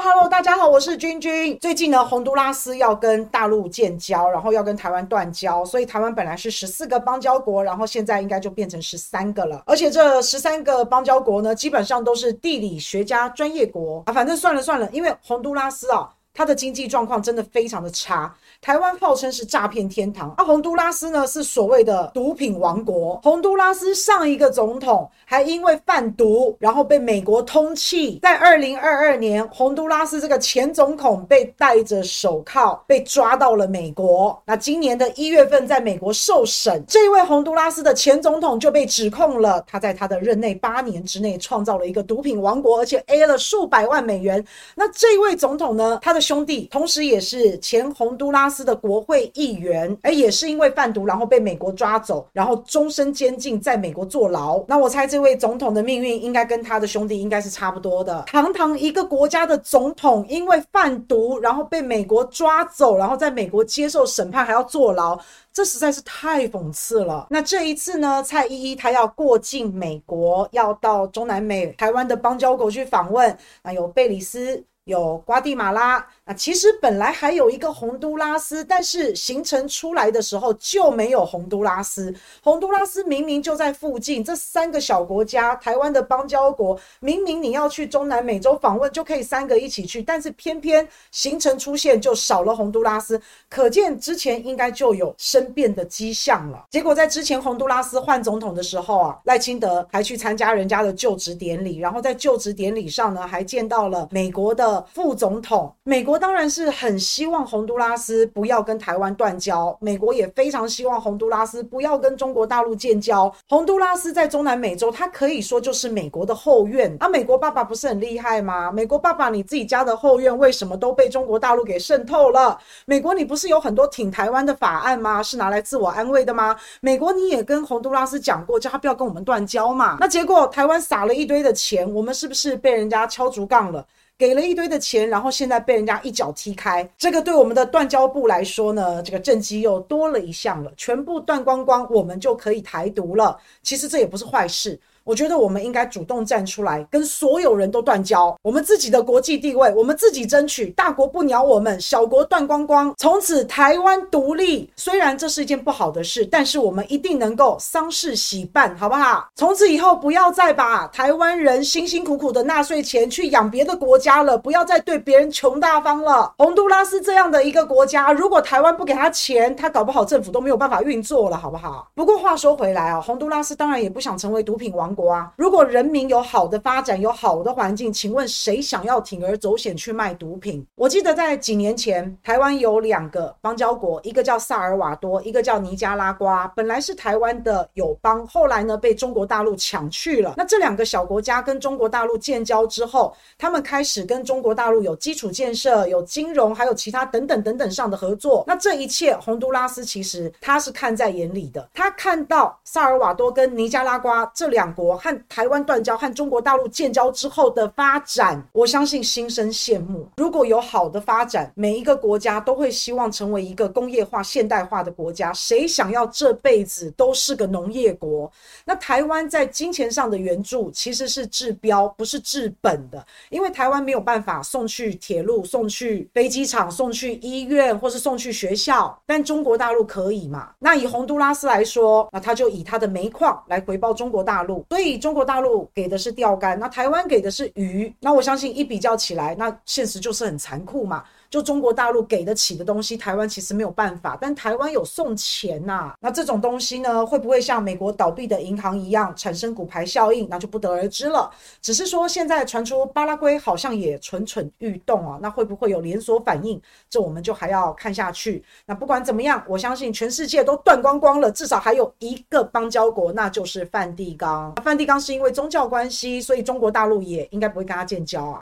Hello 大家好，我是君君。最近呢，洪都拉斯要跟大陆建交，然后要跟台湾断交，所以台湾本来是十四个邦交国，然后现在应该就变成十三个了。而且这十三个邦交国呢，基本上都是地理学家专业国啊。反正算了算了，因为洪都拉斯啊，它的经济状况真的非常的差。台湾号称是诈骗天堂，啊，洪都拉斯呢是所谓的毒品王国。洪都拉斯上一个总统还因为贩毒，然后被美国通缉。在二零二二年，洪都拉斯这个前总统被戴着手铐被抓到了美国。那今年的一月份，在美国受审，这位洪都拉斯的前总统就被指控了，他在他的任内八年之内创造了一个毒品王国，而且 A 了数百万美元。那这位总统呢，他的兄弟同时也是前洪都拉斯的国会议员，而，也是因为贩毒，然后被美国抓走，然后终身监禁，在美国坐牢。那我猜这位总统的命运应该跟他的兄弟应该是差不多的。堂堂一个国家的总统，因为贩毒，然后被美国抓走，然后在美国接受审判，还要坐牢，这实在是太讽刺了。那这一次呢，蔡依依她要过境美国，要到中南美台湾的邦交国去访问，那有贝里斯。有瓜地马拉，啊其实本来还有一个洪都拉斯，但是行程出来的时候就没有洪都拉斯。洪都拉斯明明就在附近，这三个小国家，台湾的邦交国，明明你要去中南美洲访问就可以三个一起去，但是偏偏行程出现就少了洪都拉斯，可见之前应该就有生变的迹象了。结果在之前洪都拉斯换总统的时候啊，赖清德还去参加人家的就职典礼，然后在就职典礼上呢，还见到了美国的。副总统，美国我当然是很希望洪都拉斯不要跟台湾断交，美国也非常希望洪都拉斯不要跟中国大陆建交。洪都拉斯在中南美洲，它可以说就是美国的后院。啊，美国爸爸不是很厉害吗？美国爸爸，你自己家的后院为什么都被中国大陆给渗透了？美国，你不是有很多挺台湾的法案吗？是拿来自我安慰的吗？美国，你也跟洪都拉斯讲过，叫他不要跟我们断交嘛。那结果台湾撒了一堆的钱，我们是不是被人家敲竹杠了？给了一堆的钱，然后现在被人家一脚踢开，这个对我们的断交部来说呢，这个政绩又多了一项了，全部断光光，我们就可以台独了。其实这也不是坏事。我觉得我们应该主动站出来，跟所有人都断交。我们自己的国际地位，我们自己争取。大国不鸟我们，小国断光光。从此台湾独立，虽然这是一件不好的事，但是我们一定能够丧事喜办，好不好？从此以后，不要再把台湾人辛辛苦苦的纳税钱去养别的国家了，不要再对别人穷大方了。洪都拉斯这样的一个国家，如果台湾不给他钱，他搞不好政府都没有办法运作了，好不好？不过话说回来啊，洪都拉斯当然也不想成为毒品王国啊，如果人民有好的发展，有好的环境，请问谁想要铤而走险去卖毒品？我记得在几年前，台湾有两个邦交国，一个叫萨尔瓦多，一个叫尼加拉瓜，本来是台湾的友邦，后来呢被中国大陆抢去了。那这两个小国家跟中国大陆建交之后，他们开始跟中国大陆有基础建设、有金融，还有其他等等等等上的合作。那这一切，洪都拉斯其实他是看在眼里的，他看到萨尔瓦多跟尼加拉瓜这两国。国和台湾断交，和中国大陆建交之后的发展，我相信心生羡慕。如果有好的发展，每一个国家都会希望成为一个工业化、现代化的国家。谁想要这辈子都是个农业国？那台湾在金钱上的援助其实是治标，不是治本的，因为台湾没有办法送去铁路、送去飞机场、送去医院，或是送去学校，但中国大陆可以嘛？那以洪都拉斯来说，那他就以他的煤矿来回报中国大陆。所以中国大陆给的是钓竿，那台湾给的是鱼，那我相信一比较起来，那现实就是很残酷嘛。就中国大陆给得起的东西，台湾其实没有办法，但台湾有送钱呐、那这种东西呢，会不会像美国倒闭的银行一样产生骨牌效应？那就不得而知了。只是说现在传出巴拉圭好像也蠢蠢欲动啊，那会不会有连锁反应？这我们就还要看下去。那不管怎么样，我相信全世界都断光光了，至少还有一个邦交国，那就是梵蒂冈。梵蒂冈是因为宗教关系，所以中国大陆也应该不会跟他建交啊。